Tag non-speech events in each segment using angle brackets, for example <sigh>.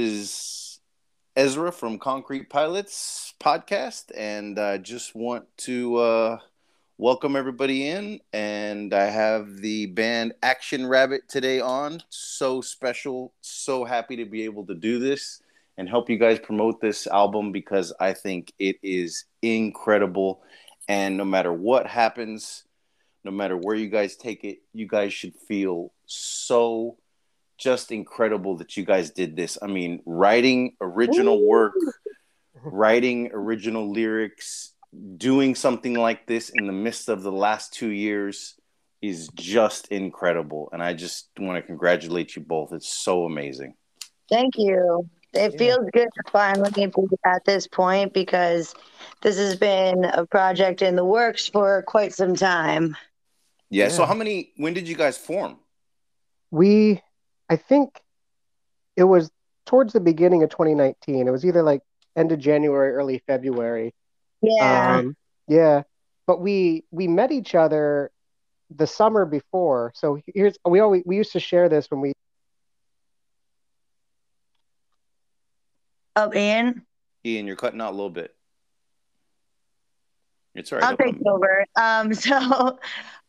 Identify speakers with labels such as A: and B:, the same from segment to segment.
A: is Ezra from Concrete Pilots podcast, and I just want to uh, welcome everybody in. And I have the band Action Rabbit today on. So special, so happy to be able to do this and help you guys promote this album because I think it is incredible. And no matter what happens, no matter where you guys take it, you guys should feel so just incredible that you guys did this. I mean, writing original work, <laughs> writing original lyrics, doing something like this in the midst of the last two years is just incredible. And I just want to congratulate you both. It's so amazing.
B: Thank you. It
C: Yeah.
B: feels good to finally be at this point because this has been a project in the works for quite some time.
A: Yeah. So, how many, when did you guys form?
C: We, I think it was towards the beginning of 2019. It was either like end of January, early February.
B: Yeah.
C: Um, yeah. But we we met each other the summer before. So here's we always we used to share this when we
B: oh, Ian,
A: Ian, you're cutting out a little bit. It's all right.
B: I'll take
A: problem.
B: over. Um, <laughs> so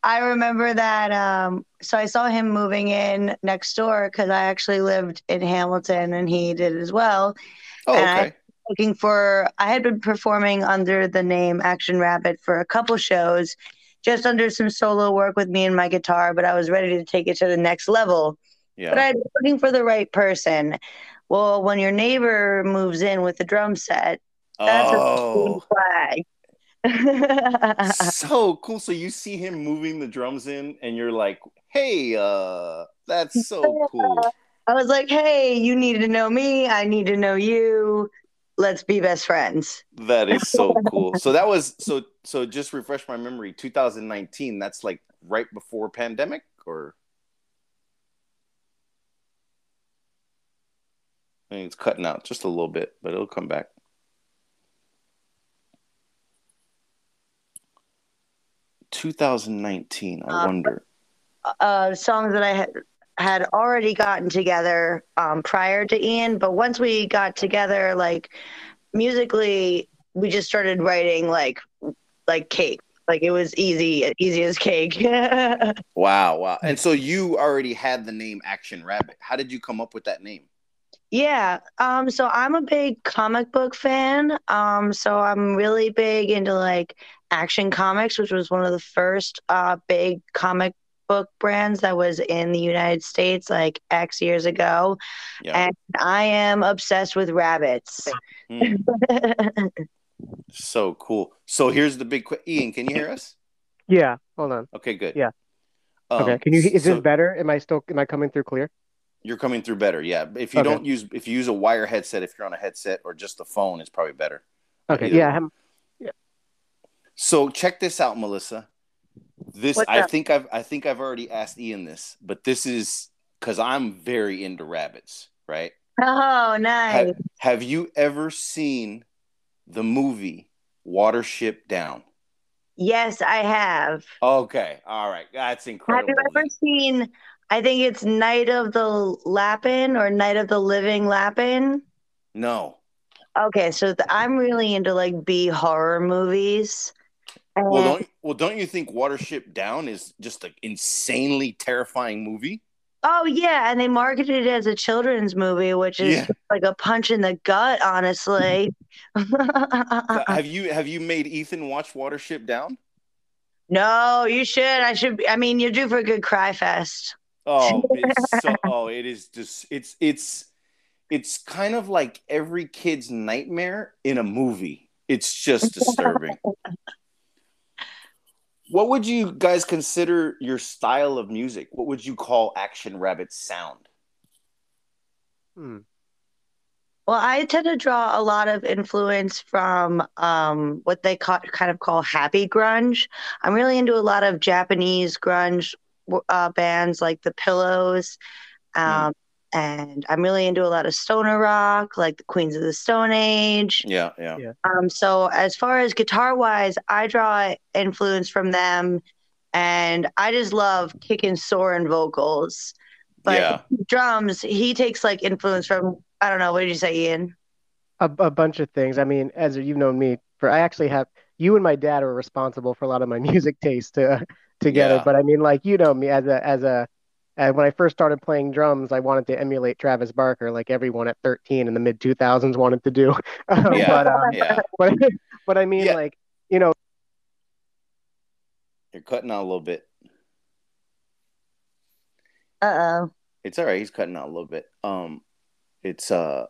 B: I remember that. Um, so I saw him moving in next door because I actually lived in Hamilton and he did as well.
A: Oh,
B: and I-
A: okay.
B: looking for I had been performing under the name Action Rabbit for a couple shows, just under some solo work with me and my guitar, but I was ready to take it to the next level.
A: Yeah. But.
B: I was looking for the right person. Well, when your neighbor moves in with the drum set, that's
A: Oh.
B: a flag. <laughs>
A: so cool. So you see him moving the drums in, and you're like, "Hey, uh, that's so cool."
B: I was like, hey, you need to know me. I need to know you. Let's be best friends.
A: That is so <laughs> cool. So that was so so. Just refresh my memory. 2019. That's like right before pandemic, or I think it's cutting out just a little bit, but it'll come back. Two thousand nineteen. I
B: Uh,
A: wonder.
B: uh, songs that I had had already gotten together um, prior to Ian, but once we got together, like musically, we just started writing like like cake. Like it was easy, easy as cake. <laughs>
A: Wow, wow. And so you already had the name Action Rabbit. How did you come up with that name?
B: Yeah. Um. So I'm a big comic book fan. Um. So I'm really big into like Action Comics, which was one of the first uh big comic book brands that was in the United States like X years ago.
A: Yeah.
B: And I am obsessed with rabbits.
A: Hmm. <laughs> So cool. So here's the big question. Ian, can you hear us?
C: yeah, hold on.
A: Okay, good.
C: Yeah.
A: Um,
C: Okay. Can you is
A: so
C: this better? Am I still am I coming through clear?
A: You're coming through better. Yeah. If you
C: Okay.
A: don't use if you use a wire headset, if you're on a headset or just the phone, it's probably better.
C: Okay.
A: Either
C: Yeah. I'm,
A: So check this out, Melissa. This
B: What's
A: I
B: up?
A: think I've I think I've already asked Ian this, but this is because I'm very into rabbits, right?
B: Oh, nice.
A: Have, have you ever seen the movie Watership Down?
B: Yes, I have.
A: Okay, all right, that's incredible.
B: Have you ever seen? I think it's Night of the Lapin or Night of the Living Lapin.
A: no,
B: Okay, so th- I'm really into like B horror movies. And
A: well, don't well, don't you think Watership Down is just an insanely terrifying movie?
B: oh yeah, and they marketed it as a children's movie, which is
A: Yeah.
B: like a punch in the gut, honestly. <laughs> <laughs>
A: have you have you made Ethan watch Watership Down?
B: no, you should. I should. I mean, you're due for a good cry fest.
A: Oh, <laughs> it's so, oh, it is just it's it's it's kind of like every kid's nightmare in a movie. It's just disturbing. what would you guys consider your style of music? What would you call Action Rabbit's sound?
C: hmm.
B: Well, I tend to draw a lot of influence from um, what they ca- kind of call happy grunge. I'm really into a lot of Japanese grunge uh, bands like The Pillows. Um, And I'm really into a lot of stoner rock, like the Queens of the Stone Age.
A: Yeah, yeah.
C: Yeah.
B: Um, so as far as guitar wise, I draw influence from them, and I just love kicking soaring vocals. But
A: Yeah.
B: drums, he takes like influence from I don't know. What did you say, Ian?
C: a, a bunch of things. I mean, as you've known me for, I actually have you and my dad are responsible for a lot of my <laughs> music taste to, together.
A: Yeah.
C: But I mean, like you know me as a as a uh, when I first started playing drums, I wanted to emulate Travis Barker, like everyone at 13 in the mid 2000s wanted to do. <laughs> Um,
A: Yeah.
C: But um,
A: Yeah. <laughs>
C: but but I mean,
A: Yeah.
C: like you know,
A: You're cutting out a little bit.
B: Uh oh.
A: It's all right. He's cutting out a little bit. Um, it's uh,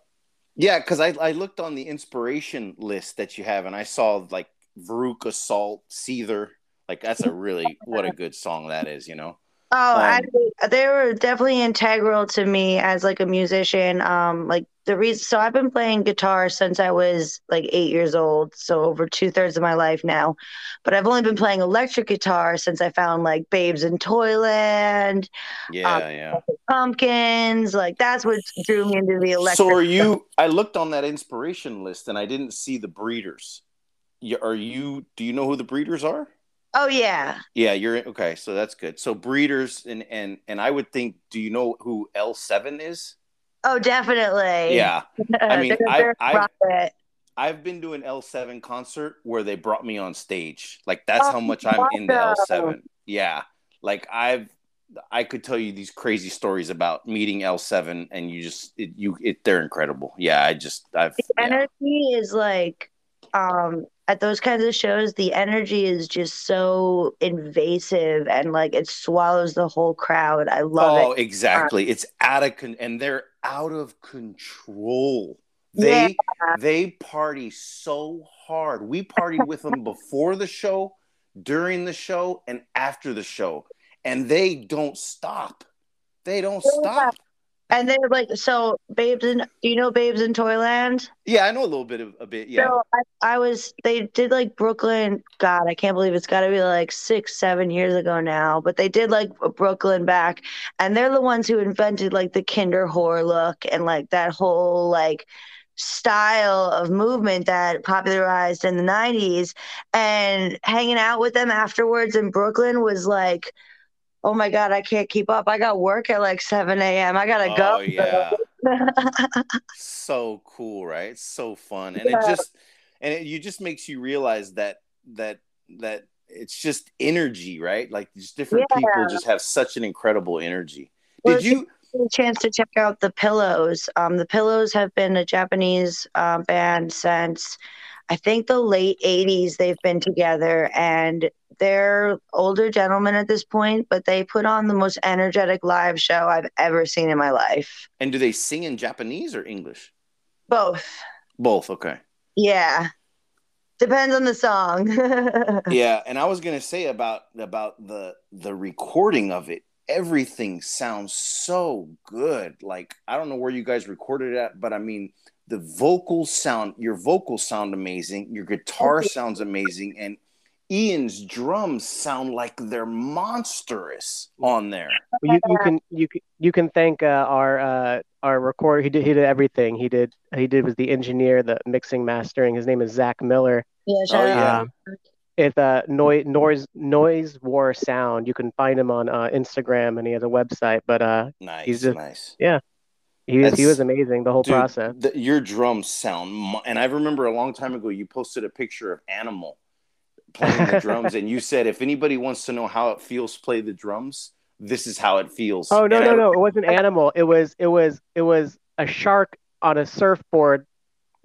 A: yeah, because I I looked on the inspiration list that you have, and I saw like Veruca Salt, Seether. Like that's a really what a good song that is. You know.
B: Oh,
A: Um,
B: actually, they were definitely integral to me as like a musician. Um, like the reason, so I've been playing guitar since I was like eight years old, so over two thirds of my life now. But I've only been playing electric guitar since I found like Babes in Toyland,
A: Yeah,
B: Um,
A: yeah.
B: Pumpkins. Like that's what drew me into the electric.
A: So are you? I looked on that inspiration list, and I didn't see the Breeders. Are you? Do you know who the Breeders are?
B: Oh yeah,
A: Yeah, you're okay. So that's good. So Breeders, and and and I would think. Do you know who L seven is?
B: oh definitely.
A: Yeah, <laughs> I mean, I- I-
B: rocket.
A: I've been to an L7 concert where they brought me on stage. Like that's
B: Oh,
A: how much I'm in
B: awesome.
A: L7. Yeah. Like I've I could tell you these crazy stories about meeting L7 and you just it, you it they're incredible. Yeah, I just I've yeah.
B: energy is like um at those kinds of shows the energy is just so invasive and like it swallows the whole crowd i love
A: Oh,
B: it Oh,
A: exactly. It's out of con- and they're out of control. They they party so hard. We partied with them <laughs> before the show, during the show, and after the show, and they don't stop. They don't
B: Yeah.
A: stop.
B: And they're like so babes in do you know babes in toyland
A: Yeah, I know a little bit of a bit. Yeah,
B: so I, I was they did like brooklyn god i can't believe it's got to be like six seven years ago now but they did like brooklyn back and they're the ones who invented like the kinder whore look and like that whole like style of movement that popularized in the 90s and hanging out with them afterwards in brooklyn was like oh my god i can't keep up i got work at like 7 a.m i gotta
A: oh
B: go
A: yeah, <laughs> so cool, right? So fun, and
B: Yeah.
A: it just and it you just makes you realize that that that it's just energy, right? Like just different
B: Yeah.
A: people just have such an incredible energy.
B: Well,
A: Did you?
B: a chance to check out the Pillows. Um, the Pillows have been a Japanese uh, band since I think the late '80s. They've been together, and they're older gentlemen at this point, but they put on the most energetic live show I've ever seen in my life.
A: And do they sing in Japanese or English?
B: Both,
A: Both. Okay.
B: yeah. Depends on the song. <laughs>
A: yeah and i was gonna say about about the the recording of it everything sounds so good like i don't know where you guys recorded it at but i mean the vocals sound your vocals sound amazing your guitar sounds amazing and ian's drums sound like they're monstrous on there
C: you, you can you can you can thank uh, our uh, our recorder. He did he did everything. He did he did was the engineer, the mixing, mastering. His name is Zach Miller.
B: yeah, shout
A: Oh, yeah.
C: Um, it's uh, noise noise noise war sound. You can find him on uh, Instagram, and he has a website. But uh,
A: nice
C: He's just-
A: nice yeah.
C: he was he was amazing the whole
A: Dude,
C: process.
A: the- your drums sound, and I remember a long time ago you posted a picture of Animal playing the <laughs> drums, and you said if anybody wants to know how it feels play the drums, this is how it feels.
C: Oh no
A: And
C: no
A: I-
C: no! It wasn't animal. It was it was it was a shark on a surfboard.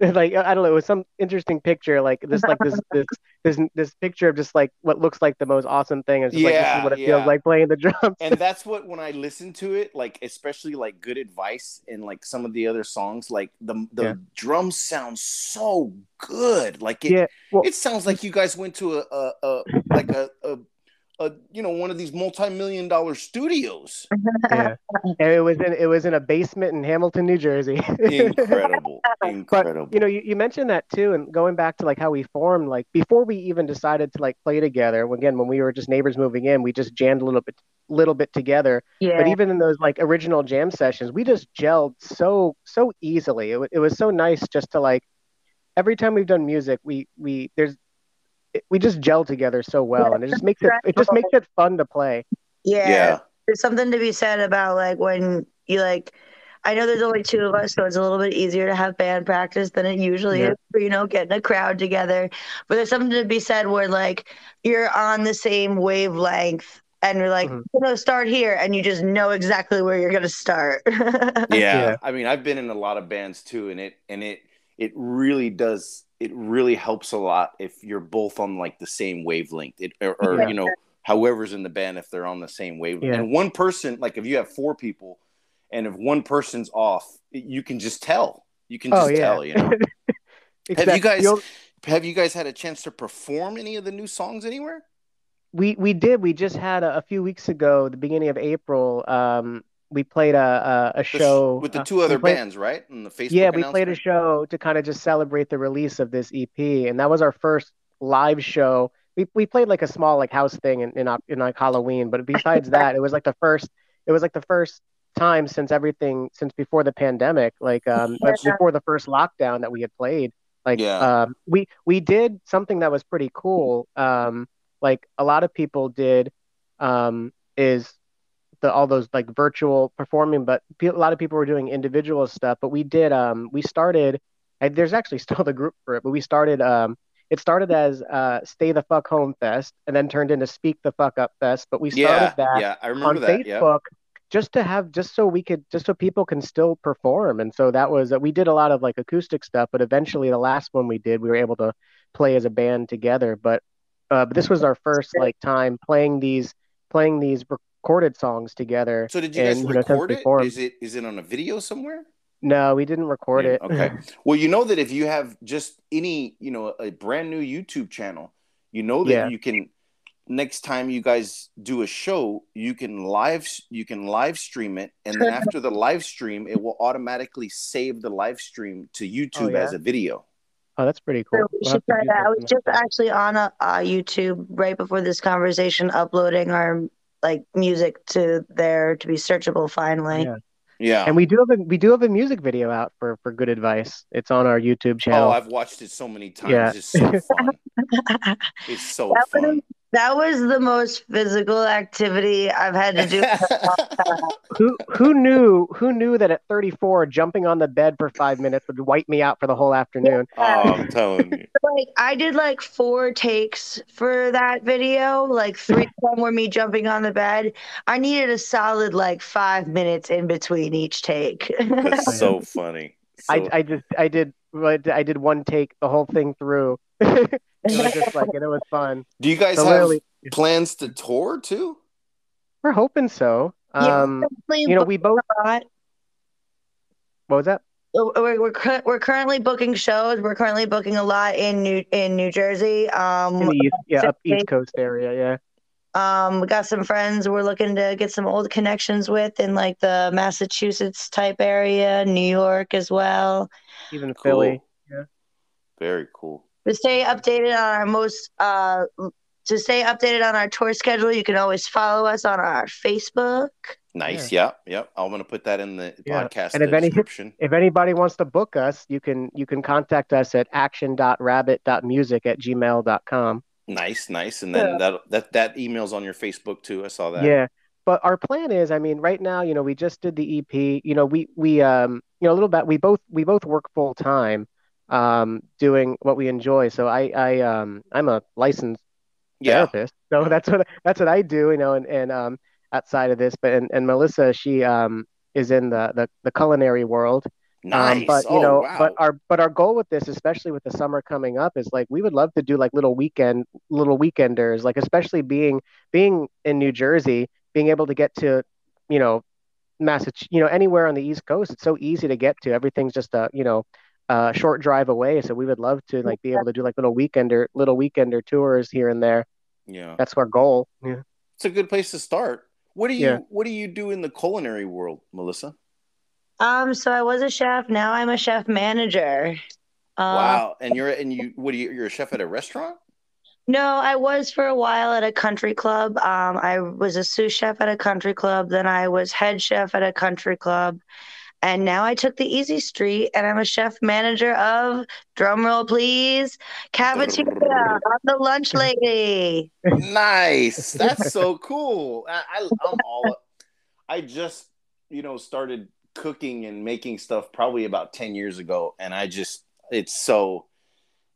C: <laughs> Like I don't know. It was some interesting picture. Like this like this this <laughs> this this picture of just like what looks like the most awesome thing. It's just like this
A: Yeah,
C: is what it
A: yeah.
C: feels like playing the drums.
A: And <laughs> that's what when I listen to it, like especially like good advice and like some of the other songs, like the the
C: Yeah.
A: drums sound so good. Like it,
C: Yeah, well-
A: it sounds like you guys went to a, a, a like a, a a you know one of these multi-million dollar studios. <laughs>
C: yeah. And it was in it was in a basement in Hamilton, New Jersey. <laughs>
A: Incredible, <laughs> incredible.
C: you know, you, you mentioned that too, and going back to like how we formed, like before we even decided to like play together. Again, when we were just neighbors moving in, we just jammed a little bit, little bit together.
B: Yeah.
C: But even in those like original jam sessions, we just gelled so so easily. It, wa- it was so nice just to like every time we've done music, we we there's it, we just gel together so well, and it just makes it it just makes it fun to play.
B: yeah.
A: yeah
B: there's something to be said about like when you like I know there's only two of us, so it's a little bit easier to have band practice than it usually
C: Yeah.
B: is for, you know, getting a crowd together. But there's something to be said where like you're on the same wavelength and you're like,
C: Mhm.
B: you know, start here and you just know exactly where you're gonna start. <laughs>
A: yeah.
C: Yeah.
A: I mean, I've been in a lot of bands too, and it and it it really does. It really helps a lot if you're both on like the same wavelength, it, or, or
C: Yeah.
A: you know, however's in the band if they're on the same wavelength.
C: Yeah.
A: And one person, like if you have four people, and if one person's off, you can just tell. You can
C: Oh
A: just
C: yeah.
A: tell. You know.
C: Exactly. <laughs>
A: Have you guys
C: The ol-
A: have you guys had a chance to perform any of the new songs anywhere?
C: we we did. We just had a, a few weeks ago, the beginning of April. Um, we played a a, a show
A: with the
C: uh,
A: two
C: we
A: other
C: played-
A: bands, right? On the Facebook.
C: Yeah, we played a show to kind of just celebrate the release of this EP, and that was our first live show. We we played like a small like house thing in in, in like Halloween, but besides that, it was like the first. It was like the first time since everything since before the pandemic, like um
B: Yeah.
C: before the first lockdown that we had played. Like
A: Yeah.
C: um we we did something that was pretty cool. Um like a lot of people did um is the all those like virtual performing, but pe- a lot of people were doing individual stuff. But we did um we started. I, there's actually <laughs> still the group for it, but we started um it started as uh Stay the Fuck Home Fest and then turned into Speak the Fuck Up Fest. But we started
A: Yeah,
C: that
A: yeah, I
C: on
A: remember that. Yeah.
C: Facebook just to have just so we could just so people can still perform. And so that was that we did a lot of like acoustic stuff, but eventually the last one we did, we were able to play as a band together. But uh, but this was our first like time playing these playing these recorded songs together.
A: So did you guys
C: and, you know,
A: record
C: we
A: it?
C: formed-
A: Is it is it on a video somewhere?
C: No, we didn't record it.
A: Okay. <laughs> Well, you know that if you have just any, you know, a brand new YouTube channel, you know that
C: Yeah.
A: you can next time you guys do a show, you can live you can live stream it and then <laughs> after the live stream, it will automatically save the live stream to YouTube
C: yeah?
A: as a video.
C: Oh, that's pretty cool.
B: So we
C: We'll
B: should try
C: do
B: that. I was just actually on a, uh, YouTube right before this conversation, uploading our like music to there to be searchable finally.
C: Yeah.
A: Yeah.
C: And we do have a we do have a music video out for for good advice. It's on our YouTube oh, channel.
A: oh, I've watched it so many times.
C: Yeah.
A: It's so <laughs> fun. it's so
B: That
A: fun.
B: Was- that was the most physical activity I've had to do. <laughs>
C: who who knew who knew that at 34 jumping on the bed for five minutes would wipe me out for the whole afternoon
A: oh, I'm telling you. <laughs>
B: like I did like four takes for that video. Like three of them were me jumping on the bed. I needed a solid like five minutes in between each take.
A: That's <laughs> so funny. So,
C: I, I just i did i did one take the whole thing through it was just like and it was fun
A: do you guys
C: so
A: have
C: literally
A: plans to tour too?
C: we're hoping so
B: Yeah,
C: um you know we both
B: But
C: what was that
B: we're we're, we're currently booking shows. We're currently booking a lot in New in New Jersey. Um,
C: in the east yeah up east coast area yeah
B: Um, we got some friends we're looking to get some old connections with in like the Massachusetts type area, New York as well.
C: even
A: Cool.
C: philly Yeah.
A: Very cool.
B: To stay updated on our most uh to stay updated on our tour schedule, you can always follow us on our Facebook.
A: Nice. Yeah. Yep. I'm gonna put that in the
C: Yeah.
A: podcast
C: And if any- if anybody wants to book us you can you can contact us at action.rabbit.music at gmail.com
A: Nice, nice. And then that that that email's on your Facebook too. I saw that.
C: Yeah. But our plan is, I mean, right now, you know, we just did the EP. You know, we we um, you know, a little bit. We both we both work full time, um, doing what we enjoy. So I I um I'm a licensed
A: Yeah.
C: therapist, so <laughs> that's what that's what I do. You know, and and um outside of this, but and, and Melissa, she um is in the the, the culinary world.
A: Nice.
C: Um, but you
A: oh,
C: know,
A: wow.
C: but our but our goal with this, especially with the summer coming up, is like we would love to do like little weekend little weekenders, like especially being being in New Jersey, being able to get to, you know, Massachusetts, you know, anywhere on the East Coast. It's so easy to get to. Everything's just a you know a short drive away. So we would love to like be able to do like little weekender little weekender tours here and there.
A: yeah.
C: That's our goal. Yeah.
A: It's a good place to start. What do you
C: Yeah.
A: what do you do in the culinary world, Melissa?
B: Um, so I was a chef. Now I'm a chef manager. Um,
A: wow. And you're and you what do you you're a chef at a restaurant?
B: No, I was for a while at a country club. Um, I was a sous chef at a country club. Then I was head chef at a country club. And now I took the easy street and I'm a chef manager of, drumroll please, Cafeteria. I'm the lunch lady.
A: nice. <laughs> That's so cool. I, I I'm all I just you know started cooking and making stuff probably about 10 years ago and I just it's so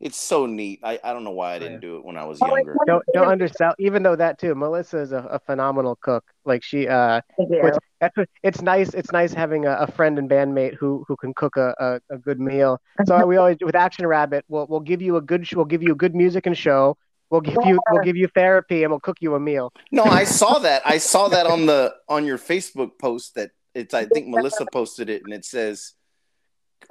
A: it's so neat. I, I don't know why I didn't do it when I was younger.
C: Don't don't undersell. Even though that too, Melissa is a, a phenomenal cook. Like she, uh, which that's what, it's nice. It's nice having a, a friend and bandmate who who can cook a, a, a good meal. <laughs> So we always with Action Rabbit, we'll we'll give you a good we'll give you good music and show. We'll give you we'll give you therapy and we'll cook you a meal.
A: No, I saw <laughs> that. I saw that on the on your Facebook post that it's I think Melissa posted it and it says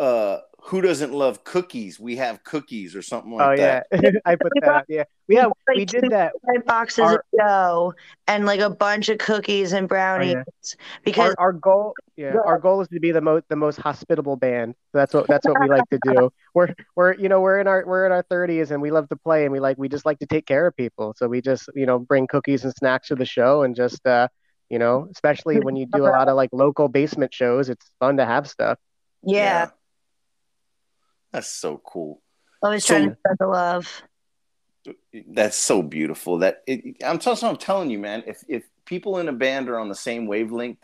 A: uh who doesn't love cookies? We have cookies or something like
C: oh
A: that.
C: yeah, <laughs> I put that. Up. Yeah, yeah, we did that.
B: Five boxes
C: Our-
B: of dough and like a bunch of cookies and brownies
C: Oh,
B: because
C: Our, our goal, yeah, our goal is to be the most the most hospitable band. So That's what that's what we like to do. <laughs> We're we're you know we're in our we're in our thirties and we love to play and we like we just like to take care of people. So we just you know bring cookies and snacks to the show and just uh you know especially when you do a lot of like local basement shows, it's fun to have stuff.
B: yeah,
A: That's so cool.
B: always
A: So-
B: trying to spread the love.
A: That's so beautiful. That it, I'm telling I'm telling you, man. If if people in a band are on the same wavelength,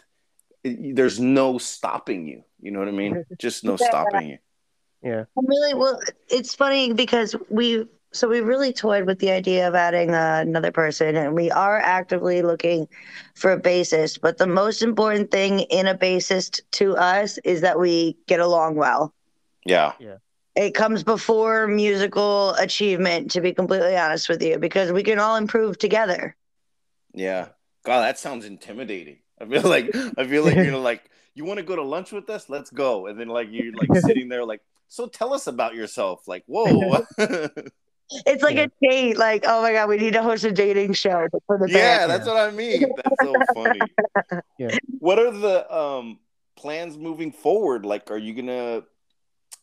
A: it, there's no stopping you. You know what I mean? <laughs> Just no
B: Yeah.
A: stopping you.
C: Yeah,
B: Really, well, it's funny because we so we really toyed with the idea of adding uh, another person, and we are actively looking for a bassist. But the most important thing in a bassist to us is that we get along well.
A: Yeah. Yeah.
B: It comes before musical achievement, to be completely honest with you, because we can all improve together.
A: Yeah. God, that sounds intimidating. I feel <laughs> like I feel like you're <laughs> like, you want to go to lunch with us? Let's go. And then like you're like <laughs> sitting there like, so tell us about yourself. Like, whoa.
B: It's like
C: Yeah.
B: a date, like, oh my god, we need to host a dating show for the
A: yeah,
B: band.
A: that's what I mean. That's so funny.
C: Yeah.
A: What are the um plans moving forward? Like, are you gonna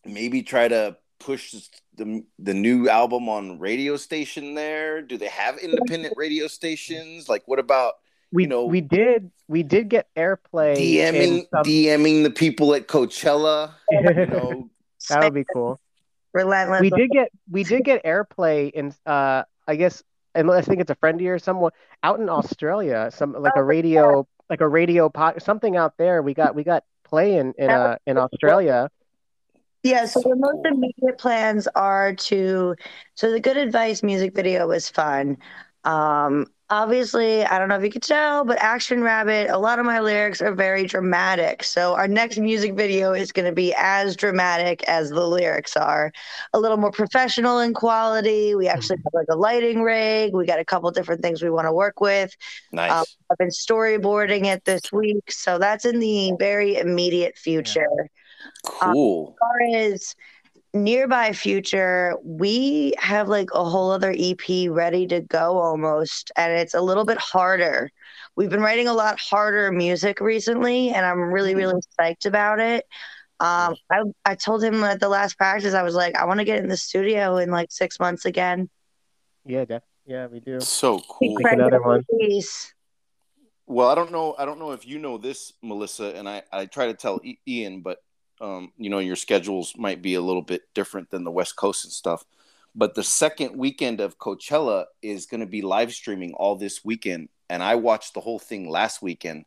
A: maybe try to push the the new album on radio station there? Do they have independent radio stations? Like, what about
C: we
A: You know-
C: we did we did get airplay. in
A: DMing
C: some-
A: DMing the people at Coachella? <laughs> You know,
C: that would be cool.
B: Relentless.
C: we did get we did get airplay in uh I guess and I think it's a friend of yours someone out in Australia some like a radio like a radio pod something out there we got we got play in in uh in Australia
B: Yeah, so
A: So
B: the most immediate plans are to so the good advice music video was fun. Um obviously, I don't know if you could tell, but Action Rabbit, a lot of my lyrics are very dramatic. So our next music video is going to be as dramatic as the lyrics are. A little more professional in quality. We actually have like a lighting rig. We got a couple different things we want to work with.
A: nice.
B: Um, I've been storyboarding it this week, so that's in the very immediate future
A: cool.
B: as far as nearby future, we have like a whole other EP ready to go almost, and it's a little bit harder. We've been writing a lot harder music recently, and I'm really, really psyched about it. Um, I, I told him at the last practice, I was like, I want to get in the studio in like six months again.
C: yeah def- yeah we do
A: so cool.
C: Make another one.
B: Peace.
A: Well, I don't know. I don't know if you know this, Melissa, and I, I try to tell I- Ian, but um, you know, your schedules might be a little bit different than the West Coast and stuff. But the second weekend of Coachella is going to be live streaming all this weekend, and I watched the whole thing last weekend.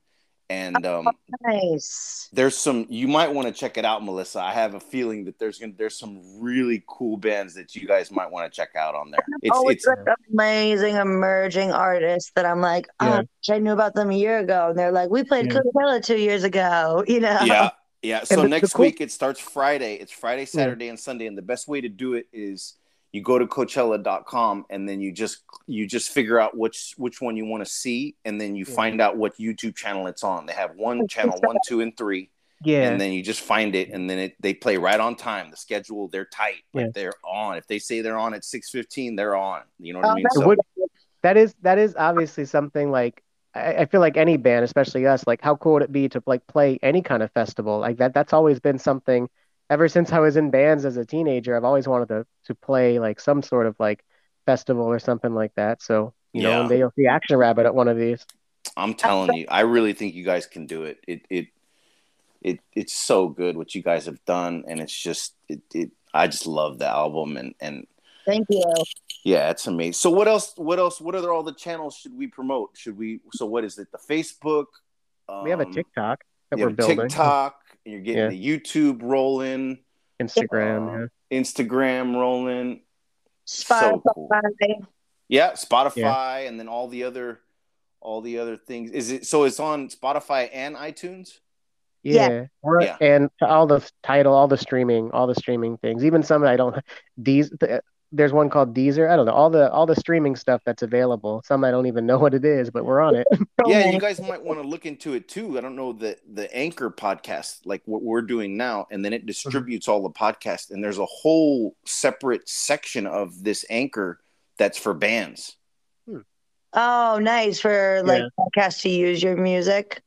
A: And um,
B: Nice.
A: there's some you might want to check it out, Melissa. I have a feeling that there's gonna there's some really cool bands that you guys might want to check out on there. It's
B: oh,
A: it's
B: it's amazing emerging artists that I'm like, oh,
C: Yeah.
B: I I knew about them a year ago. And they're like, we played
C: Yeah.
B: Coachella two years ago, <laughs> you know?
A: yeah yeah so
C: the- the
A: next
C: cool-
A: week it starts friday. It's friday saturday and sunday and the best way to do it is you go to coachella.com and then you just you just figure out which which one you want to see and then you
C: Yeah.
A: find out what youtube channel it's on. They have one channel one two and three
C: yeah.
A: and then you just find it and then it, they play right on time. The schedule they're tight like
C: Yeah.
A: they're on. If they say they're on at 6.15 they're on. You know what i
B: Oh,
A: mean? so
C: would- that is that is obviously something like I, I feel like any band, especially us, like how cool would it be to like play any kind of festival like that? That's always been something ever since I was in bands as a teenager. I've always wanted to to play like some sort of like festival or something like that. So you know,
A: Yeah.
C: one day you'll see Action Rabbit at one of these.
A: I'm telling you, I really think you guys can do it. It it it it's so good what you guys have done, and it's just it. it I just love the album, and and
B: Thank you.
A: yeah, it's amazing. So what else? What else? What are all the channels should we promote? Should we? So what is it? The Facebook,
C: we have a
A: Um,
C: TikTok that we're building.
A: TikTok. and You're getting
C: Yeah.
A: the YouTube rolling,
C: Instagram.
A: Uh,
C: yeah.
A: Instagram rolling.
B: Spotify.
A: So cool. Yeah, Spotify, and then all the other, all the other things. Is it so? It's on Spotify and iTunes.
C: Yeah,
B: Yeah.
A: Yeah.
C: and all the title, all the streaming, all the streaming things, even some I don't. These there's one called Deezer. I don't know all the all the streaming stuff that's available. Some I don't even know <laughs> what it is, but we're on it. <laughs>
A: Yeah, you guys might want to look into it too. I don't know the the Anchor podcast, like what we're doing now, and then it mm-hmm. distributes all the podcasts. And there's a whole separate section of this Anchor that's for bands. Hmm.
B: Oh, nice for like podcasts to use your music.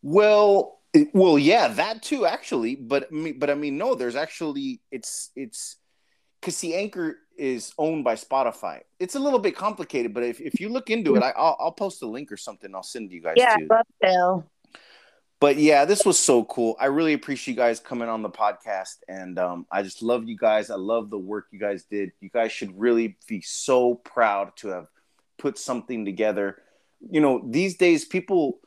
A: Well, it- well, yeah, that too, actually. But I but I mean, no, there's actually it's it's because the Anchor is owned by Spotify. It's a little bit complicated, but if, if you look into it, I, I'll I'll post a link or something. I'll send you guys.
B: Yeah,
A: too.
B: love to.
A: but yeah, this was so cool. I really appreciate you guys coming on the podcast, and um, I just love you guys. I love the work you guys did. You guys should really be so proud to have put something together. You know, these days people,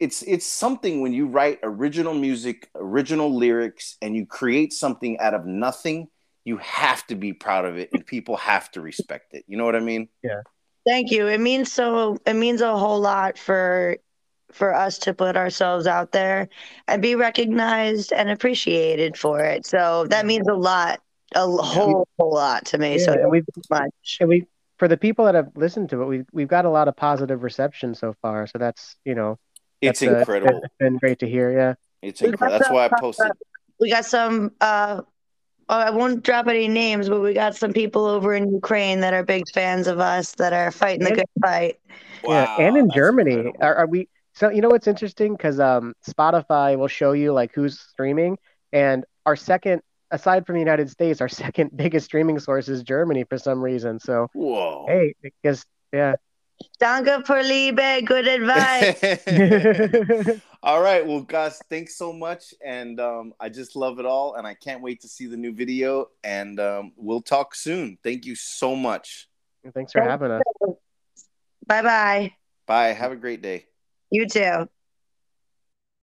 A: it's it's something when you write original music, original lyrics, and you create something out of nothing. You have to be proud of it, and people have to respect it. You know what I mean? Yeah.
B: Thank you. It means so. It means a whole lot for for us to put ourselves out there and be recognized and appreciated for it. So that means a lot, a whole whole lot to me. so
C: and we've
B: much.
C: and we for the people that have listened to it, we we've got a lot of positive reception so far. So that's you know
A: It's
C: that's, uh,
A: incredible.
C: it's been great to hear. Yeah.
A: It's incredible. That's why I posted.
B: We got some. uh I won't drop any names, but we got some people over in Ukraine that are big fans of us that are fighting the good fight.
C: yeah, and in Germany, are, are we? So you know what's interesting because um, Spotify will show you like who's streaming, and our second, aside from the United States, our <laughs> second biggest streaming source is Germany for some reason. So
A: Whoa.
C: hey, because yeah,
B: Danke for Liebe. Good advice. <laughs>
A: all right. Well, guys, thanks so much. And um, I just love it all. And I can't wait to see the new video. And um, we'll talk soon. Thank you so much.
C: thanks for having us.
B: bye bye.
A: Bye. Have a great day.
B: You too.